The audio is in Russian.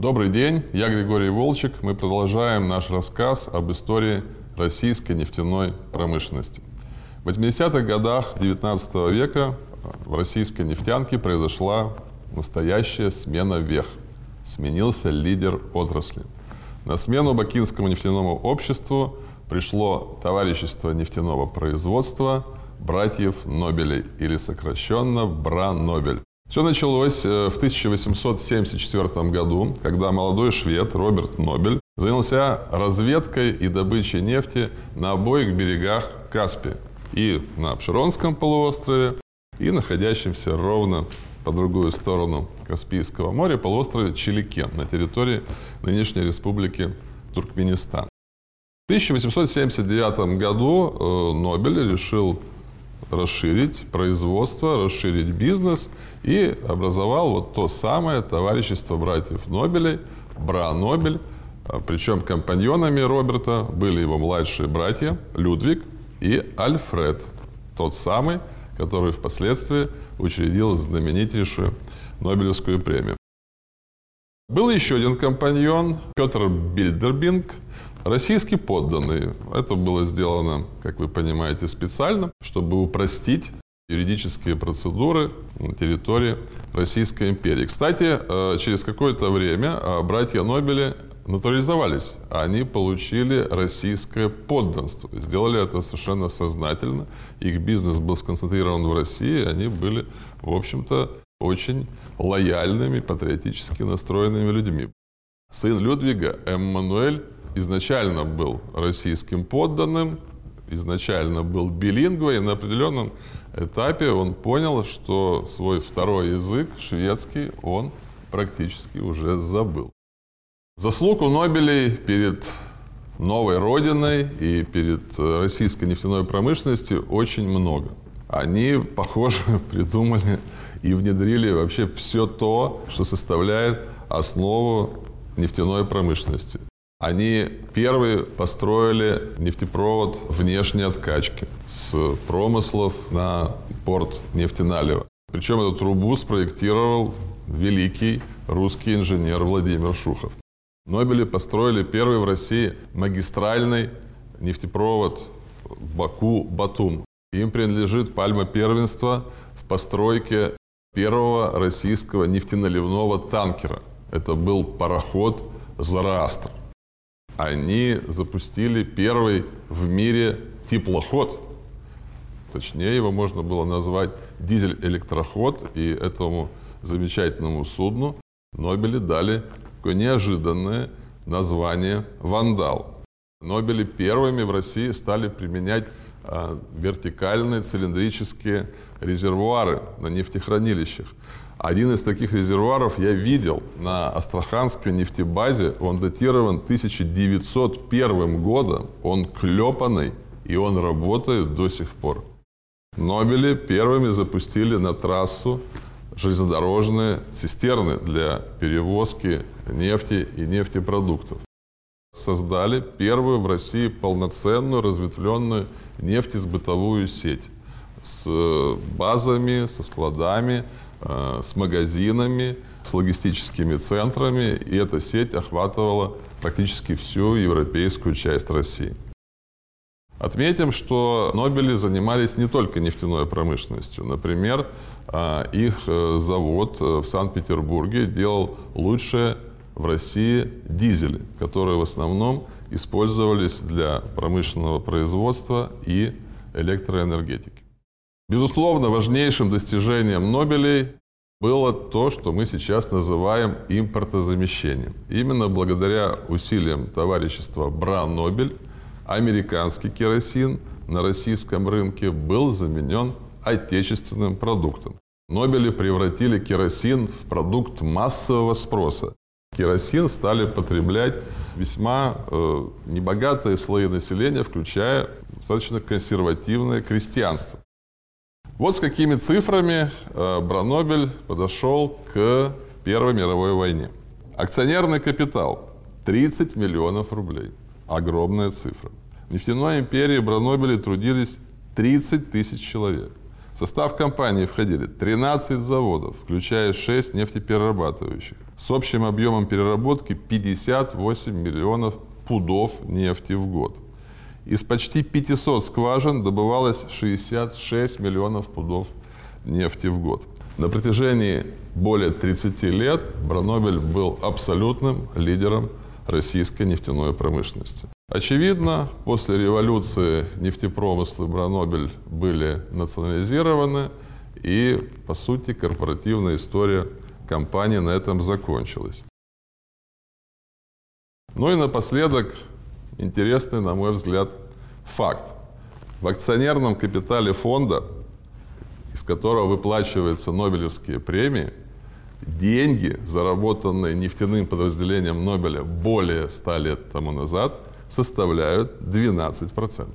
Добрый день, я Григорий Волчек. Мы продолжаем наш рассказ об истории российской нефтяной промышленности. В 80-х годах 19 века в российской нефтянке произошла настоящая смена вех. Сменился лидер отрасли. На смену Бакинскому нефтяному обществу пришло товарищество нефтяного производства братьев Нобелей, или сокращенно БРА-Нобель. Все началось э, в 1874 году, когда молодой швед Роберт Нобель занялся разведкой и добычей нефти на обоих берегах Каспия. И на Обширонском полуострове, и находящемся ровно по другую сторону Каспийского моря полуострове Чиликен на территории нынешней республики Туркменистан. В 1879 году э, Нобель решил расширить производство, расширить бизнес и образовал вот то самое товарищество братьев Нобелей, Бра Нобель. А, Причем компаньонами Роберта были его младшие братья Людвиг и Альфред, тот самый, который впоследствии учредил знаменитейшую Нобелевскую премию. Был еще один компаньон, Петр Бильдербинг, Российский подданный. Это было сделано, как вы понимаете, специально, чтобы упростить юридические процедуры на территории Российской империи. Кстати, э, через какое-то время э, братья Нобели натурализовались. Они получили российское подданство. Сделали это совершенно сознательно. Их бизнес был сконцентрирован в России. Они были, в общем-то, очень лояльными, патриотически настроенными людьми. Сын Людвига, Эммануэль, изначально был российским подданным, изначально был билингвой, и на определенном этапе он понял, что свой второй язык, шведский, он практически уже забыл. Заслуг у Нобелей перед новой родиной и перед российской нефтяной промышленностью очень много. Они, похоже, придумали и внедрили вообще все то, что составляет основу нефтяной промышленности. Они первые построили нефтепровод внешней откачки с промыслов на порт Нефтеналево. Причем эту трубу спроектировал великий русский инженер Владимир Шухов. Нобели построили первый в России магистральный нефтепровод Баку-Батум. Им принадлежит пальма первенства в постройке первого российского нефтеналивного танкера. Это был пароход «Зараастр» они запустили первый в мире теплоход. Точнее, его можно было назвать дизель-электроход, и этому замечательному судну Нобели дали такое неожиданное название «Вандал». Нобели первыми в России стали применять вертикальные цилиндрические резервуары на нефтехранилищах. Один из таких резервуаров я видел на Астраханской нефтебазе. Он датирован 1901 годом. Он клепанный, и он работает до сих пор. Нобели первыми запустили на трассу железнодорожные цистерны для перевозки нефти и нефтепродуктов. Создали первую в России полноценную разветвленную нефтесбытовую сеть с базами, со складами, Э, с магазинами, с логистическими центрами, и эта сеть охватывала практически всю европейскую часть России. Отметим, что Нобели занимались не только нефтяной промышленностью. Например, э, их э, завод в Санкт-Петербурге делал лучшие в России дизели, которые в основном использовались для промышленного производства и электроэнергетики. Безусловно, важнейшим достижением Нобелей было то, что мы сейчас называем импортозамещением. Именно благодаря усилиям товарищества Бра-Нобель американский керосин на российском рынке был заменен отечественным продуктом. Нобели превратили керосин в продукт массового спроса. Керосин стали потреблять весьма э, небогатые слои населения, включая достаточно консервативное крестьянство. Вот с какими цифрами э, Бранобель подошел к Первой мировой войне. Акционерный капитал 30 миллионов рублей. Огромная цифра. В нефтяной империи Бранобели трудились 30 тысяч человек. Состав компании входили 13 заводов, включая 6 нефтеперерабатывающих, с общим объемом переработки 58 миллионов пудов нефти в год. Из почти 500 скважин добывалось 66 миллионов пудов нефти в год. На протяжении более 30 лет Бранобель был абсолютным лидером российской нефтяной промышленности. Очевидно, после революции нефтепромыслы Бранобель были национализированы, и, по сути, корпоративная история компании на этом закончилась. Ну и напоследок, интересный, на мой взгляд, факт. В акционерном капитале фонда, из которого выплачиваются Нобелевские премии, деньги, заработанные нефтяным подразделением Нобеля более 100 лет тому назад, составляют 12%.